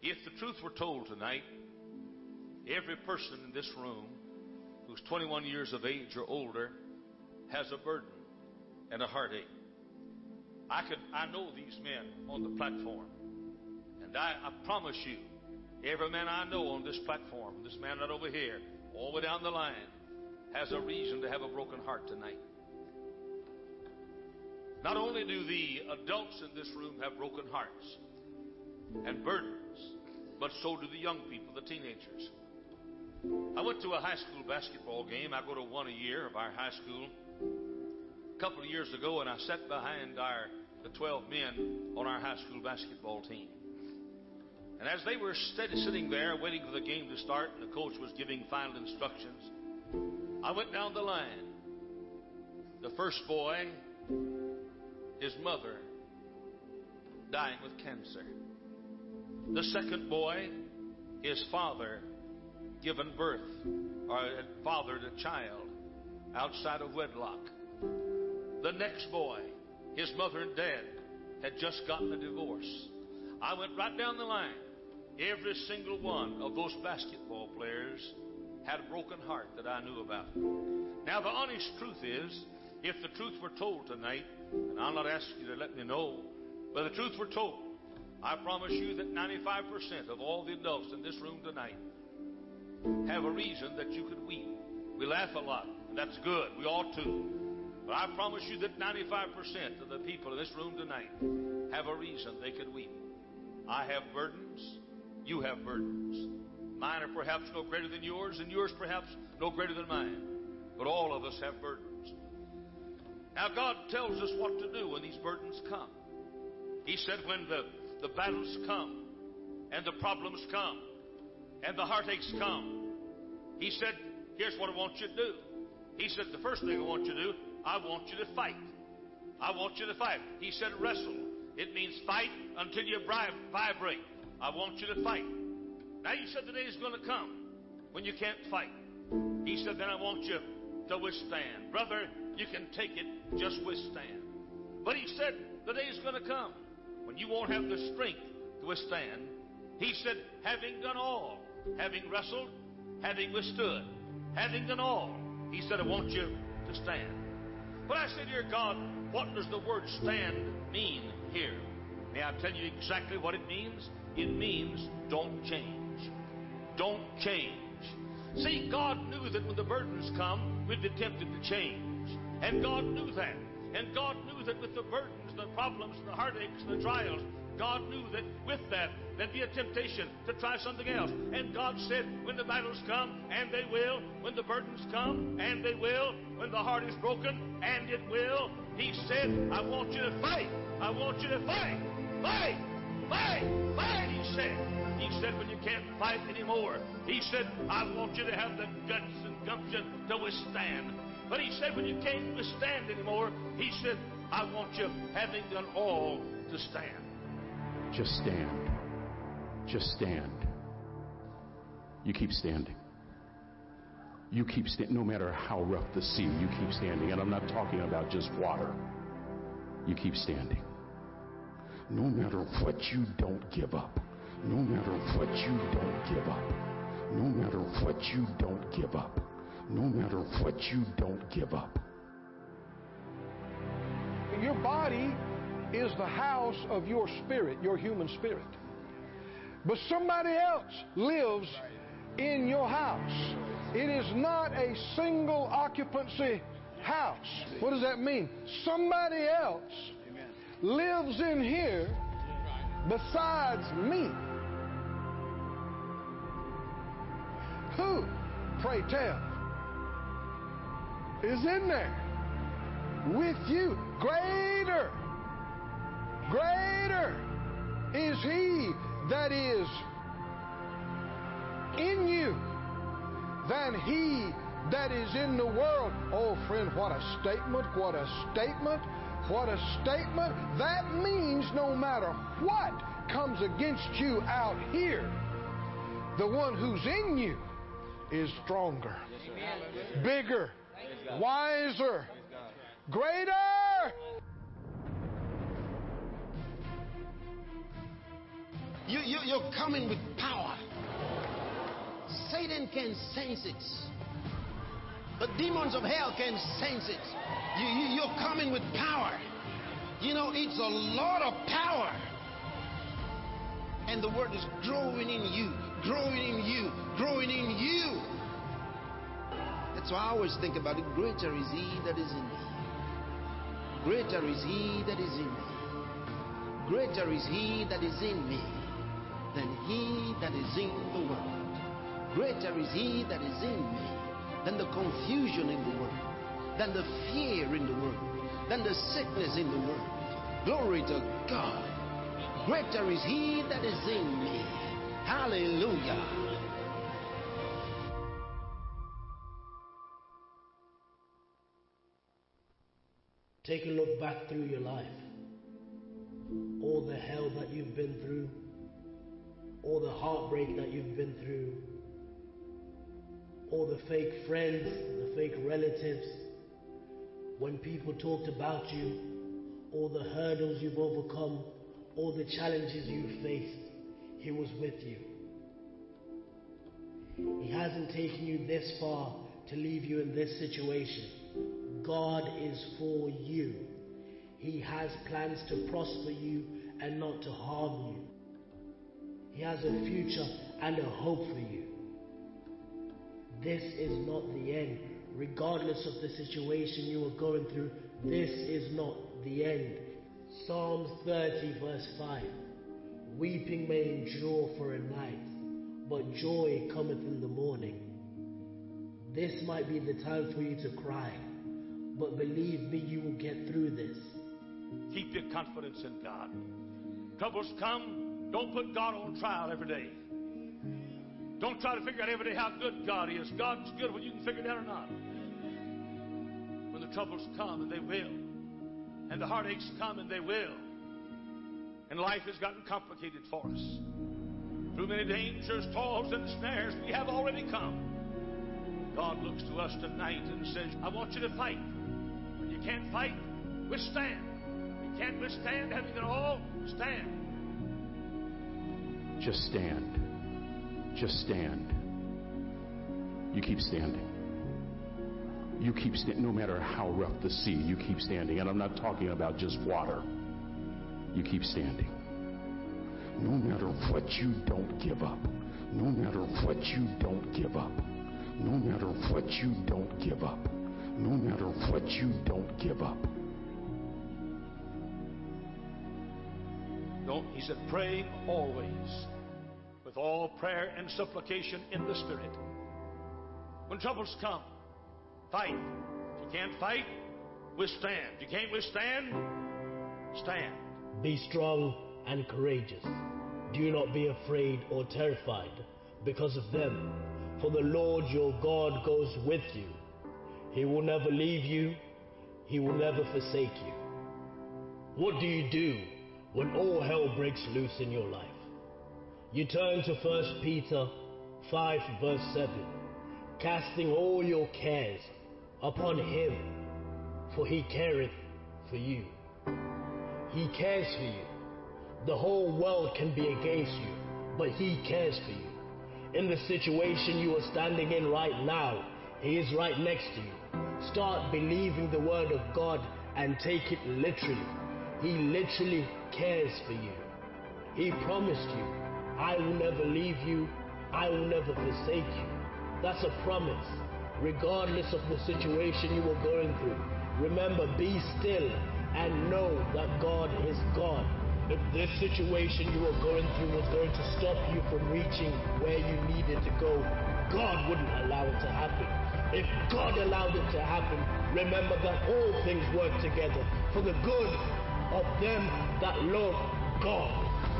If the truth were told tonight, every person in this room who's 21 years of age or older has a burden and a heartache. I could, I know these men on the platform, and I, I promise you, every man I know on this platform, this man right over here, all the way down the line, has a reason to have a broken heart tonight. Not only do the adults in this room have broken hearts and burdens, but so do the young people, the teenagers. I went to a high school basketball game. I go to one a year of our high school. A couple of years ago, and I sat behind our the 12 men on our high school basketball team. And as they were sitting there waiting for the game to start, and the coach was giving final instructions, I went down the line. The first boy, his mother dying with cancer. The second boy, his father given birth or fathered a child outside of wedlock. The next boy, his mother and dad had just gotten a divorce. I went right down the line. Every single one of those basketball players had a broken heart that I knew about. Now, the honest truth is, if the truth were told tonight, and I'm not asking you to let me know, but the truth were told, I promise you that 95% of all the adults in this room tonight have a reason that you could weep. We laugh a lot, and that's good. We ought to. But I promise you that 95% of the people in this room tonight have a reason they could weep. I have burdens. You have burdens. Mine are perhaps no greater than yours, and yours perhaps no greater than mine. But all of us have burdens. Now, God tells us what to do when these burdens come. He said, when the, the battles come and the problems come, and the heartaches come. He said, Here's what I want you to do. He said, The first thing I want you to do, I want you to fight. I want you to fight. He said, Wrestle. It means fight until you vibrate. I want you to fight. Now, you said the day is going to come when you can't fight. He said, Then I want you to withstand. Brother, you can take it, just withstand. But he said, The day is going to come you won't have the strength to withstand. He said, Having done all, having wrestled, having withstood, having done all, he said, I want you to stand. But I said, Dear God, what does the word stand mean here? May I tell you exactly what it means? It means don't change. Don't change. See, God knew that when the burdens come, we'd be tempted to change. And God knew that. And God knew that with the burdens, the problems, the heartaches, the trials, God knew that with that, there'd be a temptation to try something else. And God said, when the battles come, and they will, when the burdens come, and they will, when the heart is broken, and it will, He said, I want you to fight. I want you to fight. Fight. Fight. Fight, He said. He said, when you can't fight anymore, He said, I want you to have the guts and gumption to withstand. But He said, when you can't withstand anymore, He said, I want you, having done all, to stand. Just stand. Just stand. You keep standing. You keep standing. No matter how rough the sea, you keep standing. And I'm not talking about just water. You keep standing. No matter what you don't give up. No matter what you don't give up. No matter what you don't give up. No matter what you don't give up. Your body is the house of your spirit, your human spirit. But somebody else lives in your house. It is not a single occupancy house. What does that mean? Somebody else lives in here besides me. Who, pray tell, is in there with you? Greater Greater is he that is in you than he that is in the world. Oh, friend, what a statement, what a statement, what a statement. That means no matter what comes against you out here, the one who's in you is stronger, bigger, wiser, greater. You, you, you're coming with power. Satan can sense it. The demons of hell can sense it. You, you, you're coming with power. You know, it's a lot of power. And the word is growing in you, growing in you, growing in you. Why I always think about it. Greater is he that is in me. Greater is he that is in me. Greater is he that is in me than he that is in the world. Greater is he that is in me than the confusion in the world, than the fear in the world, than the sickness in the world. Glory to God. Greater is he that is in me. Hallelujah. Take a look back through your life. All the hell that you've been through, all the heartbreak that you've been through, all the fake friends, the fake relatives. When people talked about you, all the hurdles you've overcome, all the challenges you faced, He was with you. He hasn't taken you this far to leave you in this situation. God is for you. He has plans to prosper you and not to harm you. He has a future and a hope for you. This is not the end. Regardless of the situation you are going through, this is not the end. Psalms 30, verse 5 Weeping may endure for a night, but joy cometh in the morning. This might be the time for you to cry, but believe me, you will get through this. Keep your confidence in God. Troubles come, don't put God on trial every day. Don't try to figure out every day how good God is. God's good when you can figure it out or not. When the troubles come, and they will, and the heartaches come, and they will, and life has gotten complicated for us. Through many dangers, toils, and snares, we have already come. God looks to us tonight and says, I want you to fight. You can't fight, withstand. You can't withstand having it all, stand. Just stand. Just stand. You keep standing. You keep standing. No matter how rough the sea, you keep standing. And I'm not talking about just water. You keep standing. No matter what you don't give up. No matter what you don't give up. No matter what you don't give up. No matter what you don't give up. No, he said, praying always with all prayer and supplication in the Spirit. When troubles come, fight. If you can't fight, withstand. If you can't withstand, stand. Be strong and courageous. Do not be afraid or terrified because of them, for the Lord your God goes with you. He will never leave you, He will never forsake you. What do you do when all hell breaks loose in your life? You turn to 1 Peter 5, verse 7, casting all your cares upon Him, for He careth for you. He cares for you. The whole world can be against you, but He cares for you. In the situation you are standing in right now, He is right next to you. Start believing the Word of God and take it literally. He literally cares for you. He promised you, I will never leave you, I will never forsake you. That's a promise, regardless of the situation you were going through. Remember, be still and know that God is God. If this situation you were going through was going to stop you from reaching where you needed to go, God wouldn't allow it to happen. If God allowed it to happen, remember that all things work together for the good of them that love God.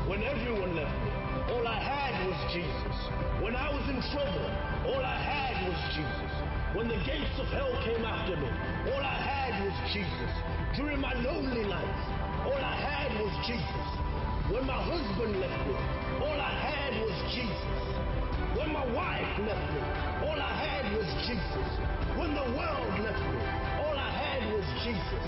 When everyone left me, all I had was Jesus. When I was in trouble, all I had was Jesus. When the gates of hell came after me, all I had was Jesus. During my lonely nights, all I had was Jesus. When my husband left me, all I had was Jesus. When my wife left me, all I had was Jesus. When the world left me, all I had was Jesus.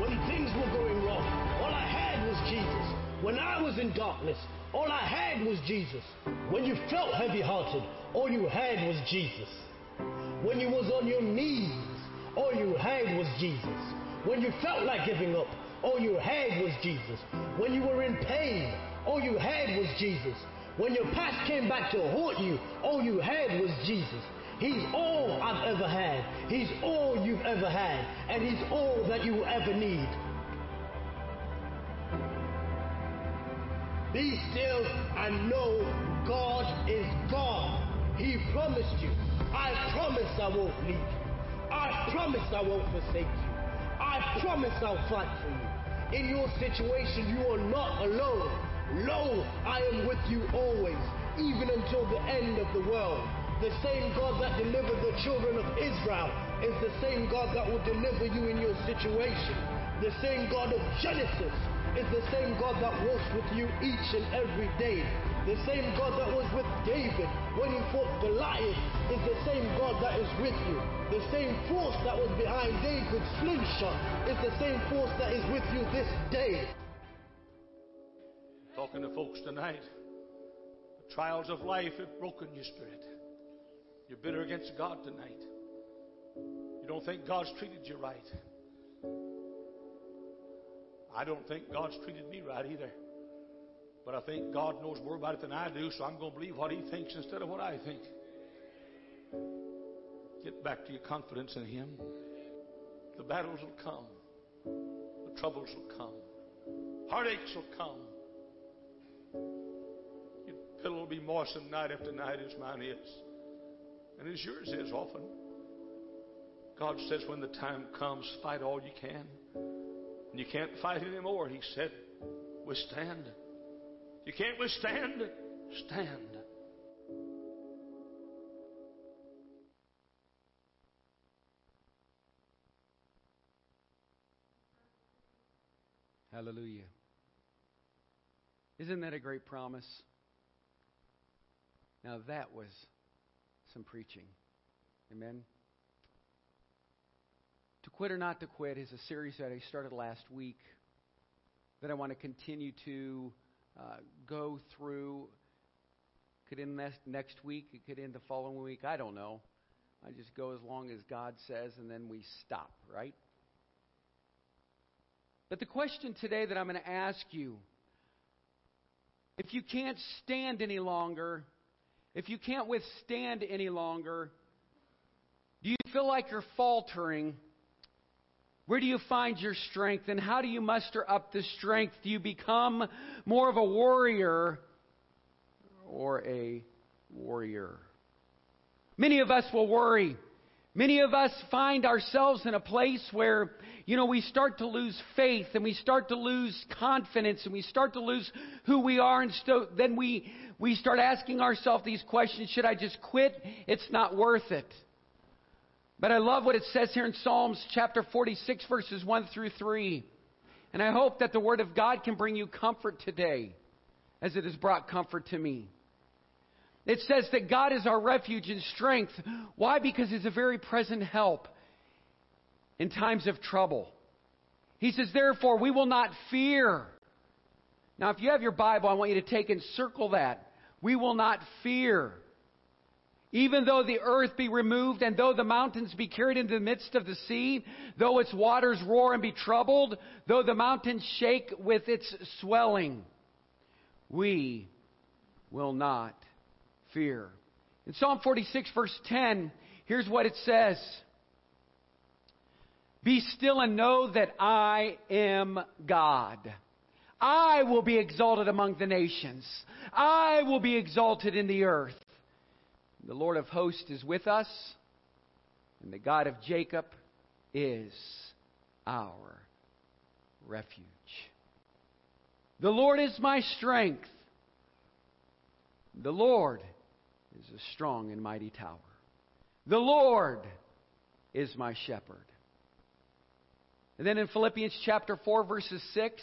When things were going wrong, all I had was Jesus. When I was in darkness, all I had was Jesus. When you felt heavy-hearted, all you had was Jesus. When you was on your knees, all you had was Jesus. When you felt like giving up, all you had was Jesus. When you were in pain, all you had was Jesus. When your past came back to haunt you, all you had was Jesus. He's all I've ever had. He's all you've ever had. And He's all that you will ever need. Be still and know God is God. He promised you. I promise I won't leave you. I promise I won't forsake you. I promise I'll fight for you. In your situation, you are not alone. Lo, I am with you always, even until the end of the world. The same God that delivered the children of Israel is the same God that will deliver you in your situation. The same God of Genesis is the same God that walks with you each and every day. The same God that was with David when he fought Goliath is the same God that is with you. The same force that was behind David's slingshot is the same force that is with you this day. Talking to folks tonight, the trials of life have broken your spirit. You're bitter against God tonight. You don't think God's treated you right. I don't think God's treated me right either. But I think God knows more about it than I do, so I'm going to believe what He thinks instead of what I think. Get back to your confidence in Him. The battles will come, the troubles will come, heartaches will come. Will be moistened night after night as mine is, and as yours is often. God says, when the time comes, fight all you can. And you can't fight anymore. He said, withstand. You can't withstand? Stand. Hallelujah. Isn't that a great promise? Now that was some preaching. Amen. To Quit or Not to Quit is a series that I started last week that I want to continue to uh, go through. Could end next, next week, it could end the following week. I don't know. I just go as long as God says, and then we stop, right? But the question today that I'm going to ask you if you can't stand any longer, if you can't withstand any longer, do you feel like you're faltering? Where do you find your strength and how do you muster up the strength? Do you become more of a warrior or a worrier? Many of us will worry. Many of us find ourselves in a place where, you know, we start to lose faith and we start to lose confidence and we start to lose who we are and so then we, we start asking ourselves these questions. Should I just quit? It's not worth it. But I love what it says here in Psalms chapter 46, verses 1 through 3. And I hope that the Word of God can bring you comfort today, as it has brought comfort to me. It says that God is our refuge and strength. Why? Because He's a very present help in times of trouble. He says, therefore, we will not fear. Now, if you have your Bible, I want you to take and circle that. We will not fear. Even though the earth be removed, and though the mountains be carried into the midst of the sea, though its waters roar and be troubled, though the mountains shake with its swelling, we will not fear. In Psalm 46, verse 10, here's what it says Be still and know that I am God. I will be exalted among the nations. I will be exalted in the earth. The Lord of hosts is with us, and the God of Jacob is our refuge. The Lord is my strength. The Lord is a strong and mighty tower. The Lord is my shepherd. And then in Philippians chapter 4, verses 6,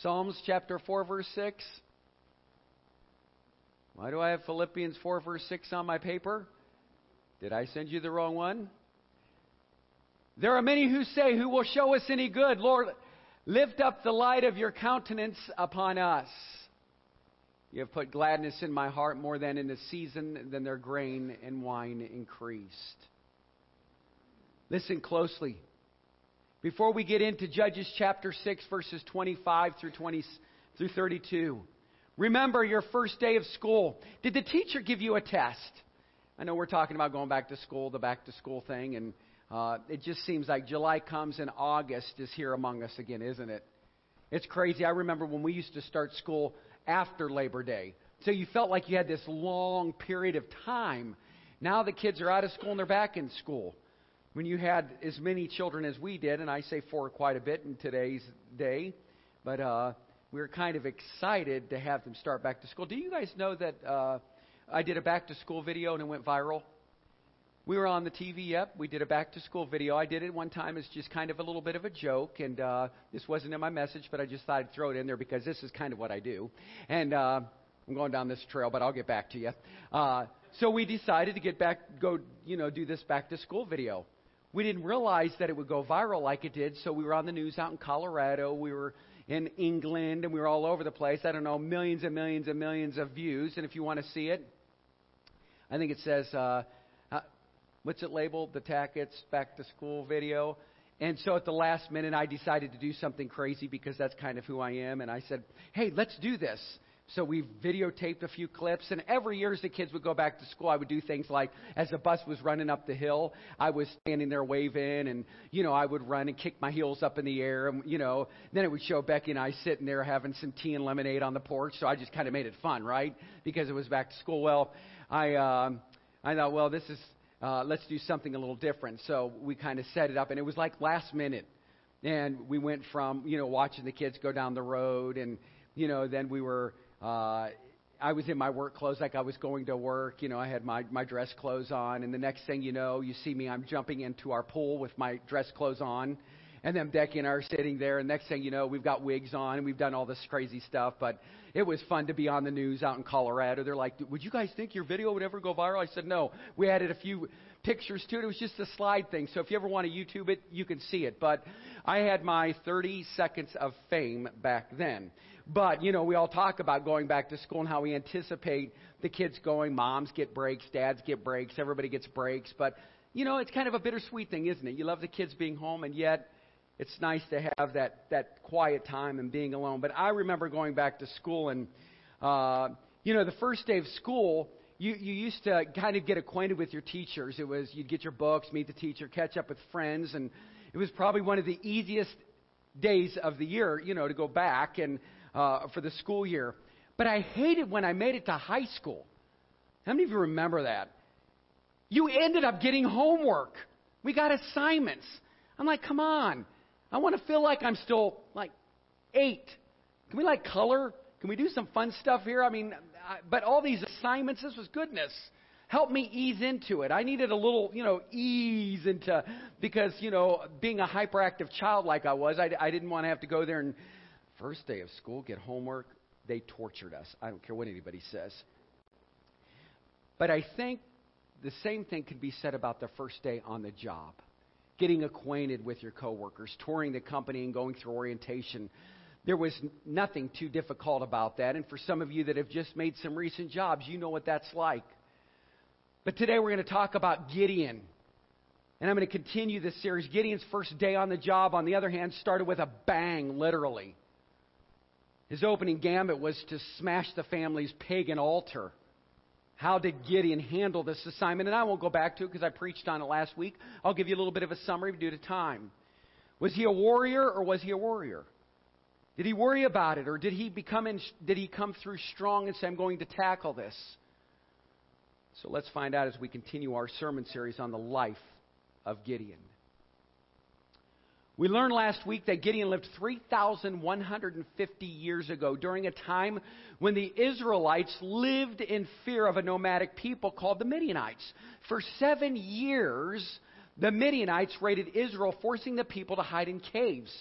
Psalms chapter 4, verse 6. Why do I have Philippians 4, verse 6 on my paper? Did I send you the wrong one? There are many who say, Who will show us any good? Lord, lift up the light of your countenance upon us. You have put gladness in my heart more than in the season, than their grain and wine increased. Listen closely. Before we get into Judges chapter 6, verses 25 through, 20, through 32, remember your first day of school. Did the teacher give you a test? I know we're talking about going back to school, the back to school thing, and uh, it just seems like July comes and August is here among us again, isn't it? It's crazy. I remember when we used to start school after Labor Day. So you felt like you had this long period of time. Now the kids are out of school and they're back in school. When you had as many children as we did, and I say four quite a bit in today's day, but uh, we were kind of excited to have them start back to school. Do you guys know that uh, I did a back to school video and it went viral? We were on the TV. Yep, we did a back to school video. I did it one time as just kind of a little bit of a joke, and uh, this wasn't in my message, but I just thought I'd throw it in there because this is kind of what I do. And uh, I'm going down this trail, but I'll get back to you. Uh, so we decided to get back, go, you know, do this back to school video. We didn't realize that it would go viral like it did, so we were on the news out in Colorado. We were in England, and we were all over the place. I don't know, millions and millions and millions of views. And if you want to see it, I think it says. Uh, what's it labeled? The Tackett's back to school video. And so at the last minute, I decided to do something crazy because that's kind of who I am. And I said, hey, let's do this. So we videotaped a few clips, and every year as the kids would go back to school, I would do things like, as the bus was running up the hill, I was standing there waving, and you know I would run and kick my heels up in the air, and you know then it would show Becky and I sitting there having some tea and lemonade on the porch. So I just kind of made it fun, right? Because it was back to school. Well, I um, I thought, well, this is uh, let's do something a little different. So we kind of set it up, and it was like last minute. And we went from, you know, watching the kids go down the road, and, you know, then we were, uh, I was in my work clothes like I was going to work. You know, I had my, my dress clothes on, and the next thing you know, you see me, I'm jumping into our pool with my dress clothes on. And then Becky and I are sitting there, and next thing you know, we've got wigs on, and we've done all this crazy stuff. But it was fun to be on the news out in Colorado. They're like, "Would you guys think your video would ever go viral?" I said, "No." We added a few pictures to it. It was just a slide thing. So if you ever want to YouTube it, you can see it. But I had my 30 seconds of fame back then. But, you know, we all talk about going back to school and how we anticipate the kids going. Moms get breaks, dads get breaks, everybody gets breaks. But, you know, it's kind of a bittersweet thing, isn't it? You love the kids being home, and yet it's nice to have that, that quiet time and being alone. But I remember going back to school, and, uh, you know, the first day of school, you, you used to kind of get acquainted with your teachers. It was you'd get your books, meet the teacher, catch up with friends, and it was probably one of the easiest days of the year, you know, to go back and uh, for the school year. But I hated when I made it to high school. How many of you remember that? You ended up getting homework. We got assignments. I'm like, come on. I want to feel like I'm still like eight. Can we like color? Can we do some fun stuff here? I mean, I, but all these assignments, this was goodness. Help me ease into it. I needed a little, you know, ease into because you know, being a hyperactive child like I was, I, I didn't want to have to go there and first day of school get homework. They tortured us. I don't care what anybody says. But I think the same thing can be said about the first day on the job getting acquainted with your coworkers, touring the company and going through orientation. There was nothing too difficult about that. And for some of you that have just made some recent jobs, you know what that's like. But today we're going to talk about Gideon. And I'm going to continue this series. Gideon's first day on the job, on the other hand, started with a bang, literally. His opening gambit was to smash the family's pagan altar. How did Gideon handle this assignment? And I won't go back to it because I preached on it last week. I'll give you a little bit of a summary due to time. Was he a warrior or was he a worrier? Did he worry about it or did he become in, did he come through strong and say I'm going to tackle this? So let's find out as we continue our sermon series on the life of Gideon. We learned last week that Gideon lived 3,150 years ago during a time when the Israelites lived in fear of a nomadic people called the Midianites. For seven years, the Midianites raided Israel, forcing the people to hide in caves.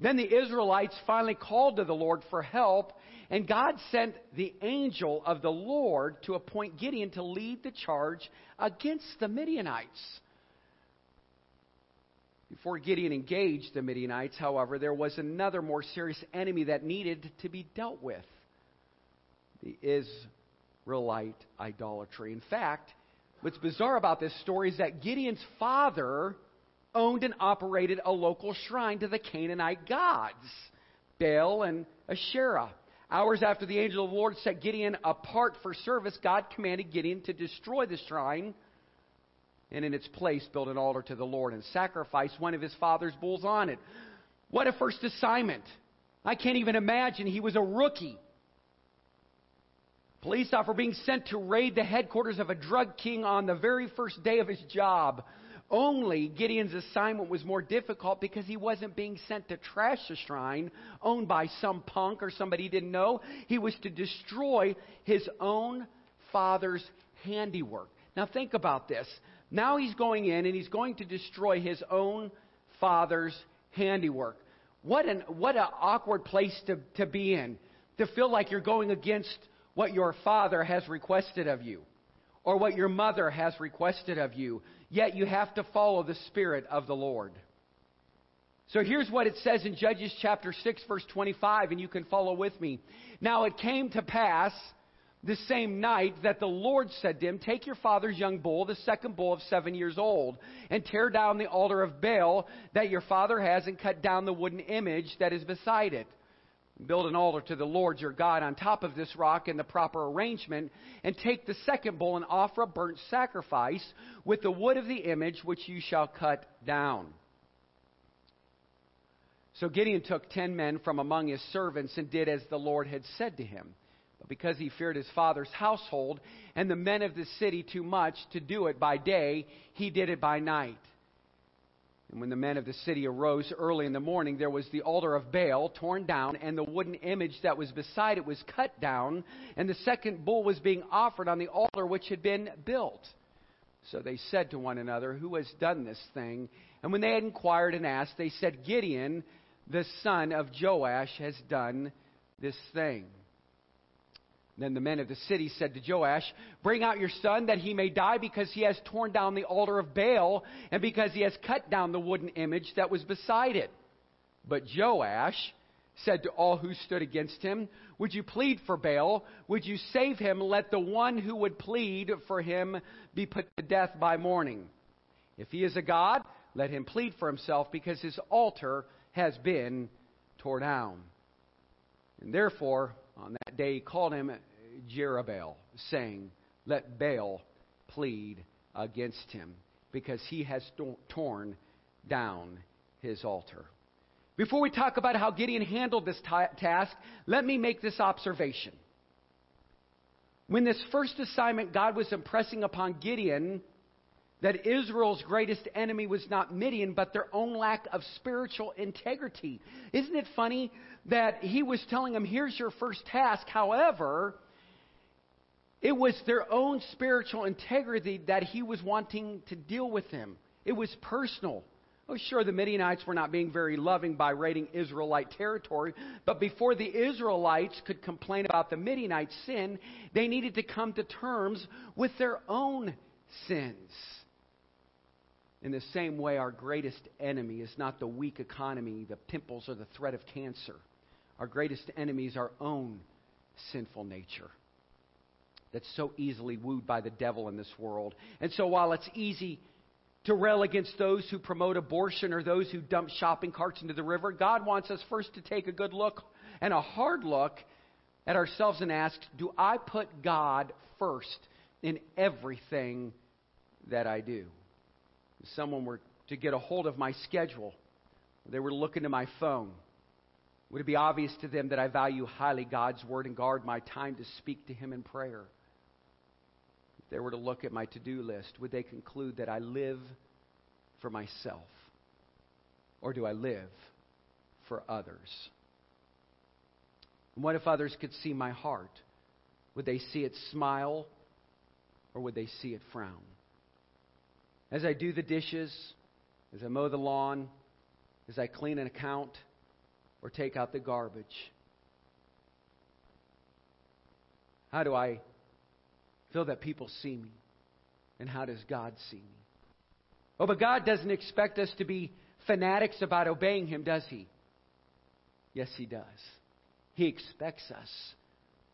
Then the Israelites finally called to the Lord for help, and God sent the angel of the Lord to appoint Gideon to lead the charge against the Midianites. Before Gideon engaged the Midianites, however, there was another more serious enemy that needed to be dealt with the Israelite idolatry. In fact, what's bizarre about this story is that Gideon's father owned and operated a local shrine to the Canaanite gods, Baal and Asherah. Hours after the angel of the Lord set Gideon apart for service, God commanded Gideon to destroy the shrine and in its place build an altar to the Lord and sacrifice one of his father's bulls on it. What a first assignment! I can't even imagine he was a rookie. Police officer being sent to raid the headquarters of a drug king on the very first day of his job. Only Gideon's assignment was more difficult because he wasn't being sent to trash a shrine owned by some punk or somebody he didn't know. He was to destroy his own father's handiwork. Now think about this. Now he's going in and he's going to destroy his own father's handiwork. What an what an awkward place to, to be in. To feel like you're going against what your father has requested of you or what your mother has requested of you. Yet you have to follow the Spirit of the Lord. So here's what it says in Judges chapter 6, verse 25, and you can follow with me. Now it came to pass the same night that the Lord said to him, Take your father's young bull, the second bull of seven years old, and tear down the altar of Baal that your father has, and cut down the wooden image that is beside it. Build an altar to the Lord your God on top of this rock in the proper arrangement, and take the second bull and offer a burnt sacrifice with the wood of the image which you shall cut down. So Gideon took ten men from among his servants and did as the Lord had said to him. But because he feared his father's household and the men of the city too much to do it by day, he did it by night. And when the men of the city arose early in the morning, there was the altar of Baal torn down, and the wooden image that was beside it was cut down, and the second bull was being offered on the altar which had been built. So they said to one another, Who has done this thing? And when they had inquired and asked, they said, Gideon, the son of Joash, has done this thing. Then the men of the city said to Joash, Bring out your son that he may die because he has torn down the altar of Baal and because he has cut down the wooden image that was beside it. But Joash said to all who stood against him, Would you plead for Baal? Would you save him? Let the one who would plead for him be put to death by morning. If he is a god, let him plead for himself because his altar has been torn down. And therefore, on that day, he called him Jerubbaal, saying, Let Baal plead against him, because he has torn down his altar. Before we talk about how Gideon handled this task, let me make this observation. When this first assignment God was impressing upon Gideon, that Israel's greatest enemy was not Midian, but their own lack of spiritual integrity. Isn't it funny that he was telling them, here's your first task. However, it was their own spiritual integrity that he was wanting to deal with them. It was personal. Oh, sure, the Midianites were not being very loving by raiding Israelite territory, but before the Israelites could complain about the Midianite sin, they needed to come to terms with their own sins. In the same way, our greatest enemy is not the weak economy, the pimples, or the threat of cancer. Our greatest enemy is our own sinful nature that's so easily wooed by the devil in this world. And so while it's easy to rail against those who promote abortion or those who dump shopping carts into the river, God wants us first to take a good look and a hard look at ourselves and ask, Do I put God first in everything that I do? If someone were to get a hold of my schedule, they were to look into my phone, would it be obvious to them that I value highly God's Word and guard my time to speak to Him in prayer? If they were to look at my to do list, would they conclude that I live for myself? Or do I live for others? And what if others could see my heart? Would they see it smile or would they see it frown? As I do the dishes, as I mow the lawn, as I clean an account, or take out the garbage? How do I feel that people see me? And how does God see me? Oh, but God doesn't expect us to be fanatics about obeying him, does he? Yes, he does. He expects us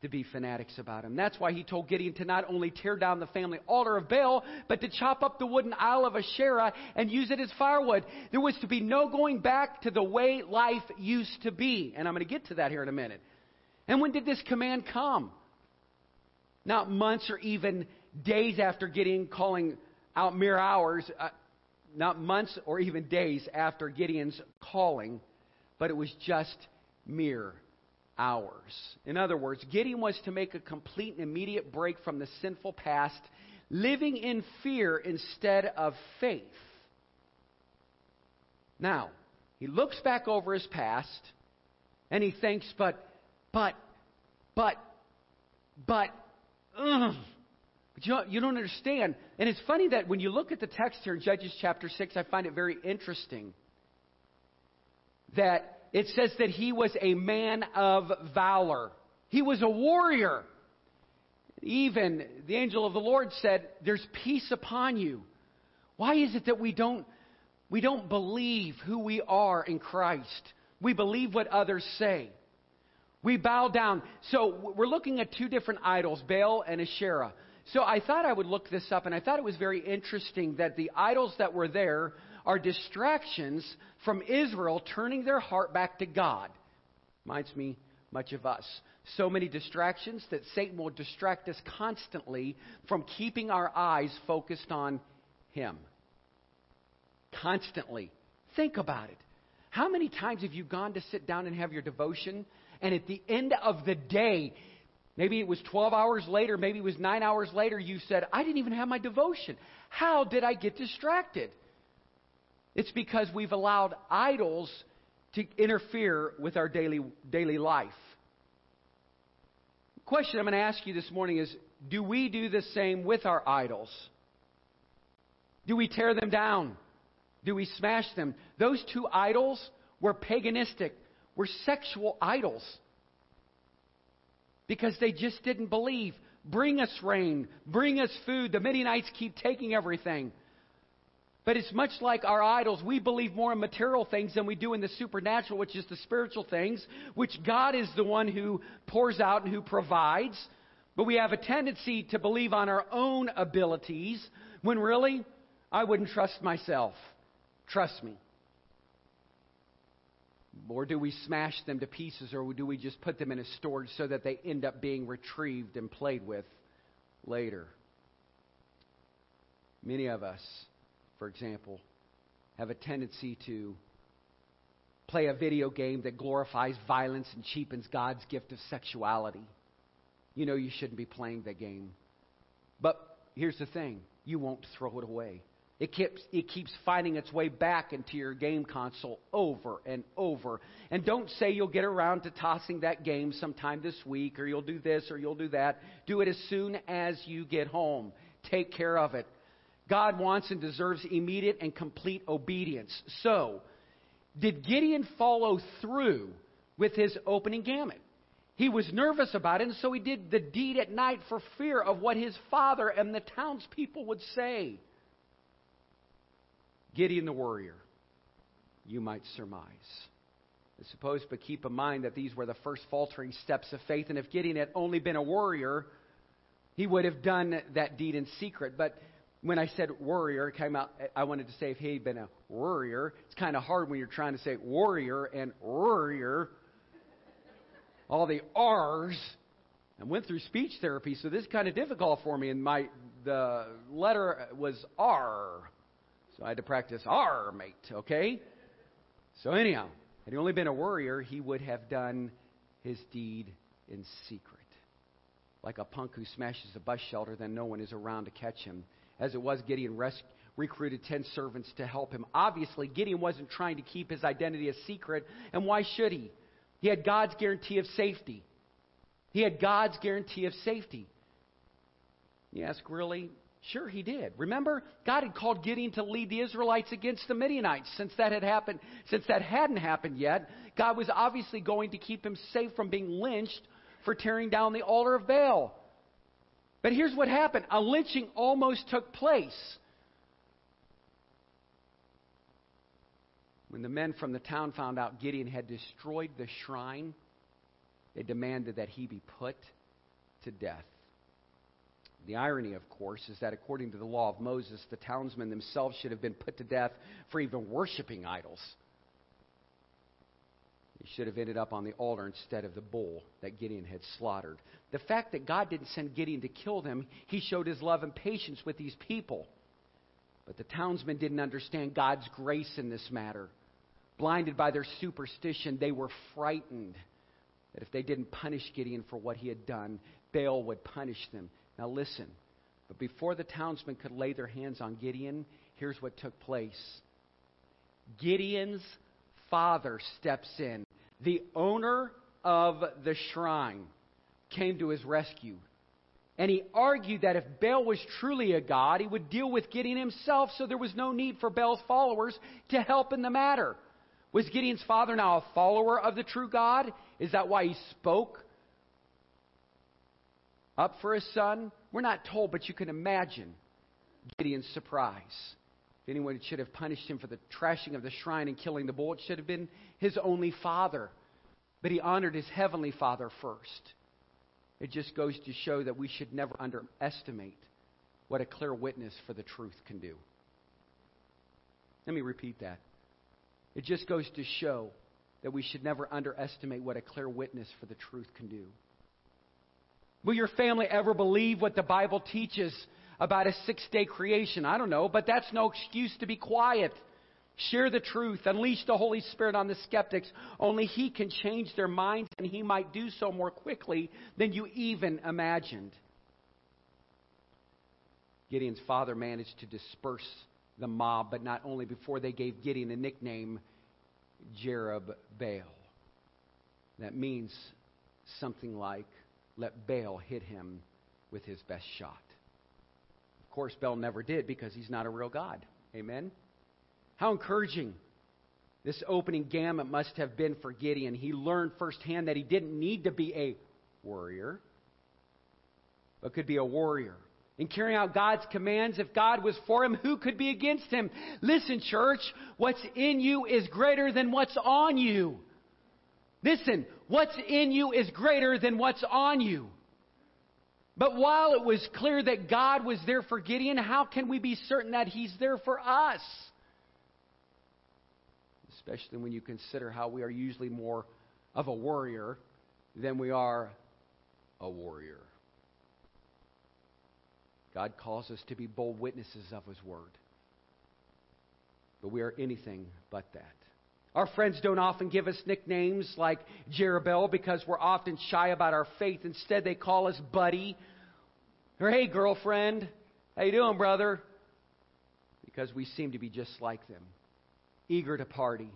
to be fanatics about him. That's why he told Gideon to not only tear down the family altar of Baal, but to chop up the wooden idol of Asherah and use it as firewood. There was to be no going back to the way life used to be. And I'm going to get to that here in a minute. And when did this command come? Not months or even days after Gideon calling out mere hours, uh, not months or even days after Gideon's calling, but it was just mere hours. In other words, Gideon was to make a complete and immediate break from the sinful past, living in fear instead of faith. Now, he looks back over his past and he thinks, but, but, but, but, ugh. But you, know, you don't understand. And it's funny that when you look at the text here in Judges chapter 6, I find it very interesting that it says that he was a man of valor. He was a warrior. Even the angel of the Lord said, There's peace upon you. Why is it that we don't, we don't believe who we are in Christ? We believe what others say. We bow down. So we're looking at two different idols, Baal and Asherah. So I thought I would look this up, and I thought it was very interesting that the idols that were there are distractions from Israel turning their heart back to God. Reminds me much of us. So many distractions that Satan will distract us constantly from keeping our eyes focused on Him. Constantly. Think about it. How many times have you gone to sit down and have your devotion, and at the end of the day, maybe it was 12 hours later, maybe it was 9 hours later, you said, I didn't even have my devotion. How did I get distracted? It's because we've allowed idols to interfere with our daily, daily life. The question I'm going to ask you this morning is do we do the same with our idols? Do we tear them down? Do we smash them? Those two idols were paganistic, were sexual idols. Because they just didn't believe. Bring us rain, bring us food. The Midianites keep taking everything. But it's much like our idols. We believe more in material things than we do in the supernatural, which is the spiritual things, which God is the one who pours out and who provides. But we have a tendency to believe on our own abilities when really, I wouldn't trust myself. Trust me. Or do we smash them to pieces, or do we just put them in a storage so that they end up being retrieved and played with later? Many of us for example, have a tendency to play a video game that glorifies violence and cheapens God's gift of sexuality. You know you shouldn't be playing that game. But here's the thing you won't throw it away. It keeps, it keeps finding its way back into your game console over and over. And don't say you'll get around to tossing that game sometime this week, or you'll do this, or you'll do that. Do it as soon as you get home. Take care of it. God wants and deserves immediate and complete obedience. So, did Gideon follow through with his opening gamut? He was nervous about it, and so he did the deed at night for fear of what his father and the townspeople would say. Gideon the worrier, you might surmise. I suppose, but keep in mind that these were the first faltering steps of faith, and if Gideon had only been a worrier, he would have done that deed in secret. But when I said warrior, it came out, I wanted to say if he had been a warrior. It's kind of hard when you're trying to say warrior and warrior. All the R's. I went through speech therapy, so this is kind of difficult for me. And my the letter was R, so I had to practice R, mate. Okay. So anyhow, had he only been a worrier, he would have done his deed in secret, like a punk who smashes a bus shelter, then no one is around to catch him as it was, Gideon res- recruited 10 servants to help him. Obviously, Gideon wasn't trying to keep his identity a secret, and why should he? He had God's guarantee of safety. He had God's guarantee of safety. You ask, really? Sure, he did. Remember, God had called Gideon to lead the Israelites against the Midianites. Since that had happened, since that hadn't happened yet, God was obviously going to keep him safe from being lynched for tearing down the altar of Baal. But here's what happened a lynching almost took place. When the men from the town found out Gideon had destroyed the shrine, they demanded that he be put to death. The irony, of course, is that according to the law of Moses, the townsmen themselves should have been put to death for even worshiping idols. They should have ended up on the altar instead of the bull that Gideon had slaughtered. The fact that God didn't send Gideon to kill them, he showed his love and patience with these people. But the townsmen didn't understand God's grace in this matter. Blinded by their superstition, they were frightened that if they didn't punish Gideon for what he had done, Baal would punish them. Now listen, but before the townsmen could lay their hands on Gideon, here's what took place. Gideon's father steps in. The owner of the shrine came to his rescue. And he argued that if Baal was truly a god, he would deal with Gideon himself, so there was no need for Baal's followers to help in the matter. Was Gideon's father now a follower of the true God? Is that why he spoke up for his son? We're not told, but you can imagine Gideon's surprise. If anyone should have punished him for the trashing of the shrine and killing the bull, it should have been his only father. But he honored his heavenly father first. It just goes to show that we should never underestimate what a clear witness for the truth can do. Let me repeat that. It just goes to show that we should never underestimate what a clear witness for the truth can do. Will your family ever believe what the Bible teaches about a six day creation? I don't know, but that's no excuse to be quiet. Share the truth. Unleash the Holy Spirit on the skeptics. Only He can change their minds, and He might do so more quickly than you even imagined. Gideon's father managed to disperse the mob, but not only before they gave Gideon a nickname, Jerub Baal. That means something like, let Baal hit him with his best shot. Course, Baal never did because he's not a real God. Amen? How encouraging this opening gamut must have been for Gideon. He learned firsthand that he didn't need to be a worrier, but could be a warrior. In carrying out God's commands, if God was for him, who could be against him? Listen, church, what's in you is greater than what's on you. Listen, what's in you is greater than what's on you. But while it was clear that God was there for Gideon, how can we be certain that He's there for us? especially when you consider how we are usually more of a worrier than we are a warrior. God calls us to be bold witnesses of His Word. But we are anything but that. Our friends don't often give us nicknames like Jerubbaal because we're often shy about our faith. Instead, they call us buddy or hey girlfriend. How you doing, brother? Because we seem to be just like them eager to party,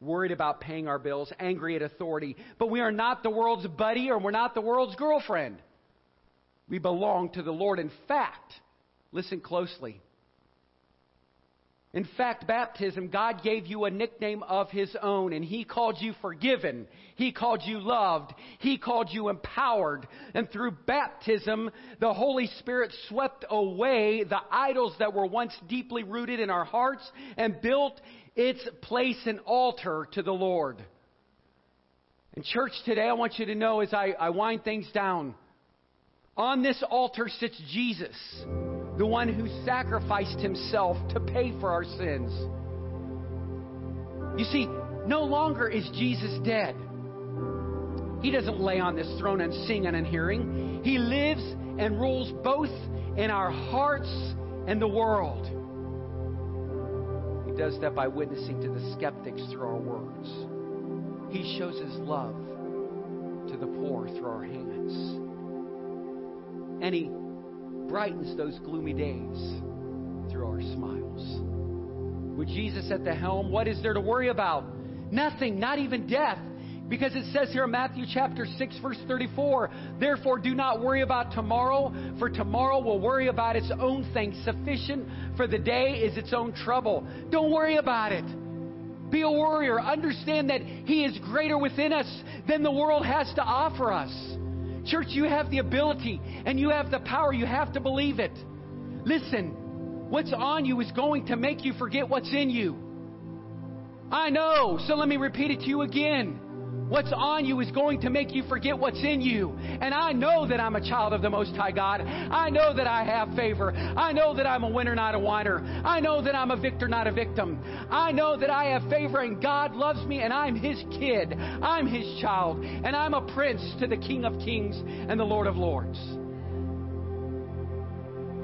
worried about paying our bills, angry at authority. But we are not the world's buddy or we're not the world's girlfriend. We belong to the Lord. In fact, listen closely. In fact, baptism, God gave you a nickname of His own, and He called you forgiven. He called you loved. He called you empowered. And through baptism, the Holy Spirit swept away the idols that were once deeply rooted in our hearts and built its place an altar to the Lord. In church today, I want you to know as I, I wind things down, on this altar sits Jesus the one who sacrificed himself to pay for our sins. You see, no longer is Jesus dead. He doesn't lay on this throne and sing and hearing. He lives and rules both in our hearts and the world. He does that by witnessing to the skeptics through our words. He shows his love to the poor through our hands. And he brightens those gloomy days through our smiles. With Jesus at the helm, what is there to worry about? Nothing, not even death. Because it says here in Matthew chapter 6, verse 34, therefore do not worry about tomorrow, for tomorrow will worry about its own things. Sufficient for the day is its own trouble. Don't worry about it. Be a warrior. Understand that He is greater within us than the world has to offer us. Church, you have the ability and you have the power. You have to believe it. Listen, what's on you is going to make you forget what's in you. I know. So let me repeat it to you again. What's on you is going to make you forget what's in you. And I know that I'm a child of the Most High God. I know that I have favor. I know that I'm a winner, not a whiner. I know that I'm a victor, not a victim. I know that I have favor and God loves me and I'm His kid. I'm His child. And I'm a prince to the King of Kings and the Lord of Lords.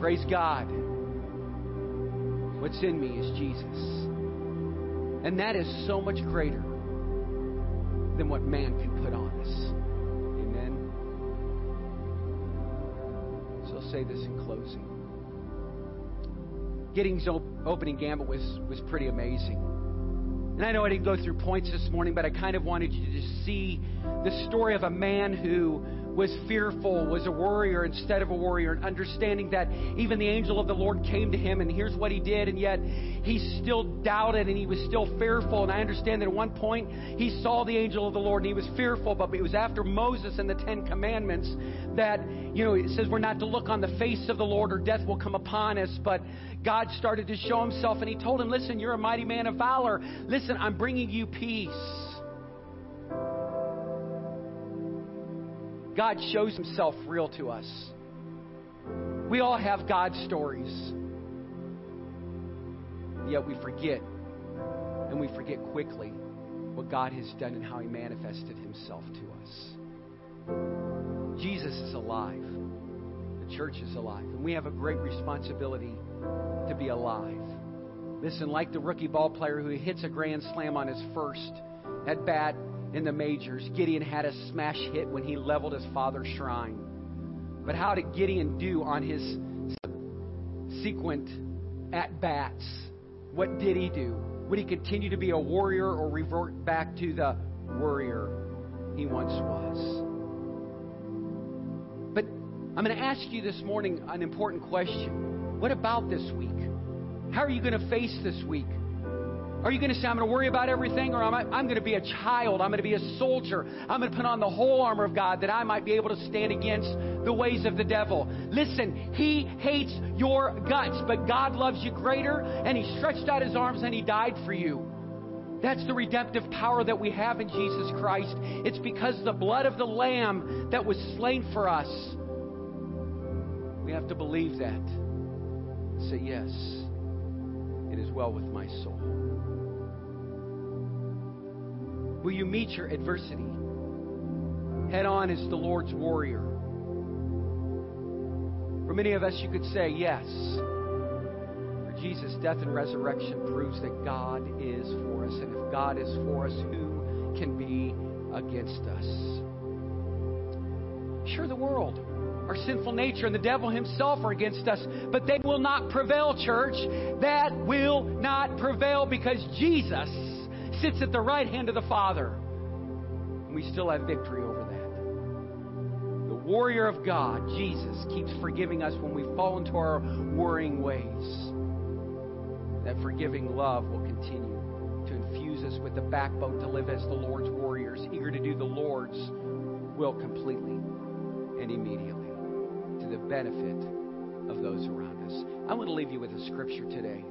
Praise God. What's in me is Jesus. And that is so much greater than what man can put on us. Amen. So I'll say this in closing. Gideon's opening gambit was, was pretty amazing. And I know I didn't go through points this morning, but I kind of wanted you to see the story of a man who was fearful, was a worrier instead of a warrior, and understanding that even the angel of the Lord came to him, and here's what he did, and yet he still doubted and he was still fearful. And I understand that at one point he saw the angel of the Lord and he was fearful, but it was after Moses and the Ten Commandments that, you know, it says we're not to look on the face of the Lord or death will come upon us, but God started to show himself, and he told him, Listen, you're a mighty man of valor. Listen, I'm bringing you peace. God shows himself real to us. We all have God stories. Yet we forget, and we forget quickly what God has done and how he manifested himself to us. Jesus is alive. The church is alive. And we have a great responsibility to be alive. Listen, like the rookie ball player who hits a grand slam on his first at bat in the majors. Gideon had a smash hit when he leveled his father's shrine. But how did Gideon do on his sequent at bats? What did he do? Would he continue to be a warrior or revert back to the worrier he once was? But I'm going to ask you this morning an important question. What about this week? How are you going to face this week? Are you going to say, I'm going to worry about everything, or I'm going to be a child? I'm going to be a soldier. I'm going to put on the whole armor of God that I might be able to stand against the ways of the devil. Listen, he hates your guts, but God loves you greater, and he stretched out his arms and he died for you. That's the redemptive power that we have in Jesus Christ. It's because the blood of the Lamb that was slain for us. We have to believe that. Say, Yes, it is well with my soul. Will you meet your adversity head on as the Lord's warrior? For many of us, you could say yes. For Jesus' death and resurrection proves that God is for us. And if God is for us, who can be against us? Sure, the world, our sinful nature, and the devil himself are against us, but they will not prevail, church. That will not prevail because Jesus sits at the right hand of the Father. And we still have victory over that. The warrior of God, Jesus, keeps forgiving us when we fall into our worrying ways. That forgiving love will continue to infuse us with the backbone to live as the Lord's warriors, eager to do the Lord's will completely and immediately to the benefit of those around us. I want to leave you with a scripture today.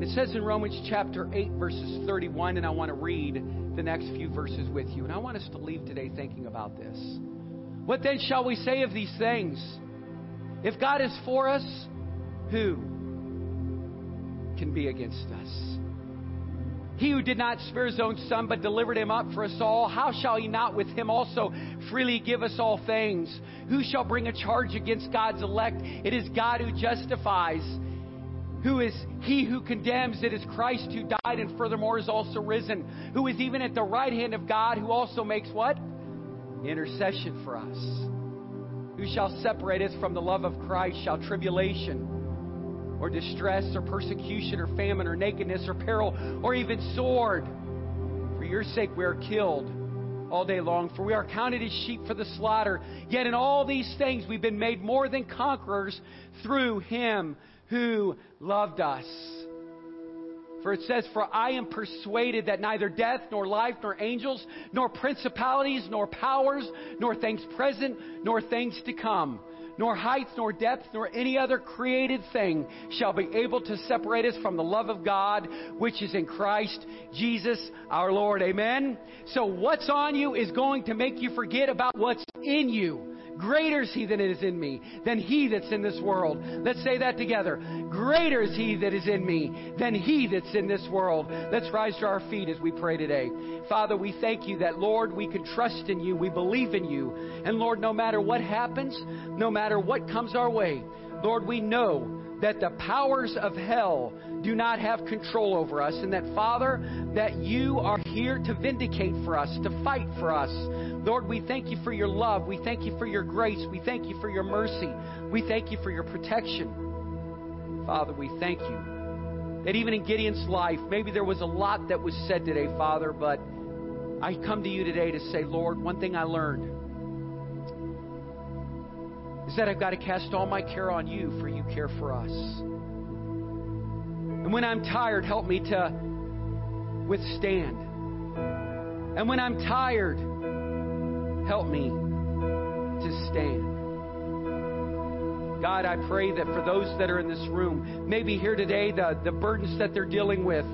It says in Romans chapter 8, verses 31, and I want to read the next few verses with you. And I want us to leave today thinking about this. What then shall we say of these things? If God is for us, who can be against us? He who did not spare his own son, but delivered him up for us all, how shall he not with him also freely give us all things? Who shall bring a charge against God's elect? It is God who justifies who is he who condemns? It is Christ who died and furthermore is also risen, who is even at the right hand of God, who also makes what? Intercession for us. Who shall separate us from the love of Christ? Shall tribulation or distress or persecution or famine or nakedness or peril or even sword? For your sake we are killed all day long, for we are counted as sheep for the slaughter. Yet in all these things we've been made more than conquerors through him who loved us. For it says, For I am persuaded that neither death, nor life, nor angels, nor principalities, nor powers, nor things present, nor things to come, nor heights, nor depths, nor any other created thing shall be able to separate us from the love of God which is in Christ Jesus our Lord. Amen. So what's on you is going to make you forget about what's in you. Greater is he that is in me than he that's in this world. Let's say that together. Greater is he that is in me than he that's in this world. Let's rise to our feet as we pray today. Father, we thank you that, Lord, we can trust in you. We believe in you. And Lord, no matter what happens, no matter what comes our way, Lord, we know that the powers of hell do not have control over us, and that, Father, that you are here to vindicate for us, to fight for us. Lord, we thank you for your love. We thank you for your grace. We thank you for your mercy. We thank you for your protection. Father, we thank you that even in Gideon's life, maybe there was a lot that was said today, Father, but I come to you today to say, Lord, one thing I learned is that I've got to cast all my care on you, for you care for us. When I'm tired, help me to withstand. And when I'm tired, help me to stand. God, I pray that for those that are in this room, maybe here today, the, the burdens that they're dealing with,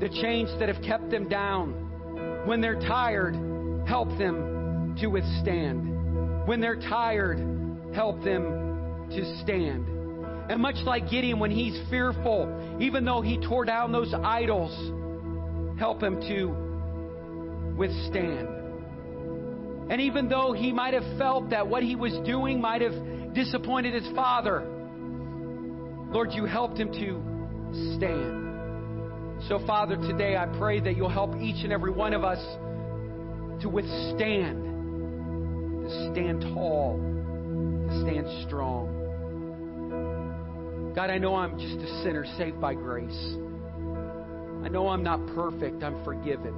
the chains that have kept them down, when they're tired, help them to withstand. When they're tired, help them to stand. And much like Gideon, when he's fearful, even though he tore down those idols, help him to withstand. And even though he might have felt that what he was doing might have disappointed his father, Lord, you helped him to stand. So, Father, today I pray that you'll help each and every one of us to withstand to stand tall, to stand strong. God, I know I'm just a sinner saved by grace. I know I'm not perfect, I'm forgiven.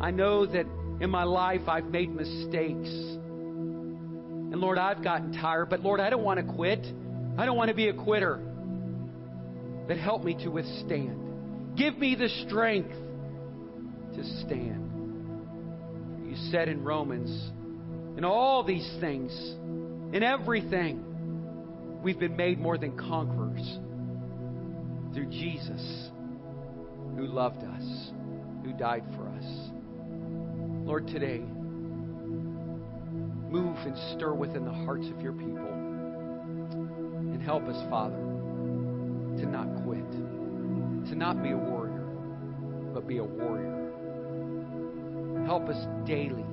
I know that in my life I've made mistakes. And Lord, I've gotten tired, but Lord, I don't want to quit. I don't want to be a quitter. But help me to withstand. Give me the strength to stand you said in Romans, in all these things, in everything, we've been made more than conquerors through Jesus who loved us, who died for us. Lord, today, move and stir within the hearts of your people and help us, Father, to not quit, to not be a worrier, but be a warrior Help us daily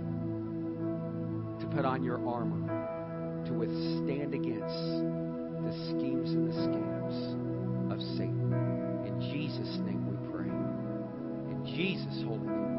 to put on your armor to withstand against the schemes and the scams of Satan. In Jesus' name we pray. In Jesus' holy name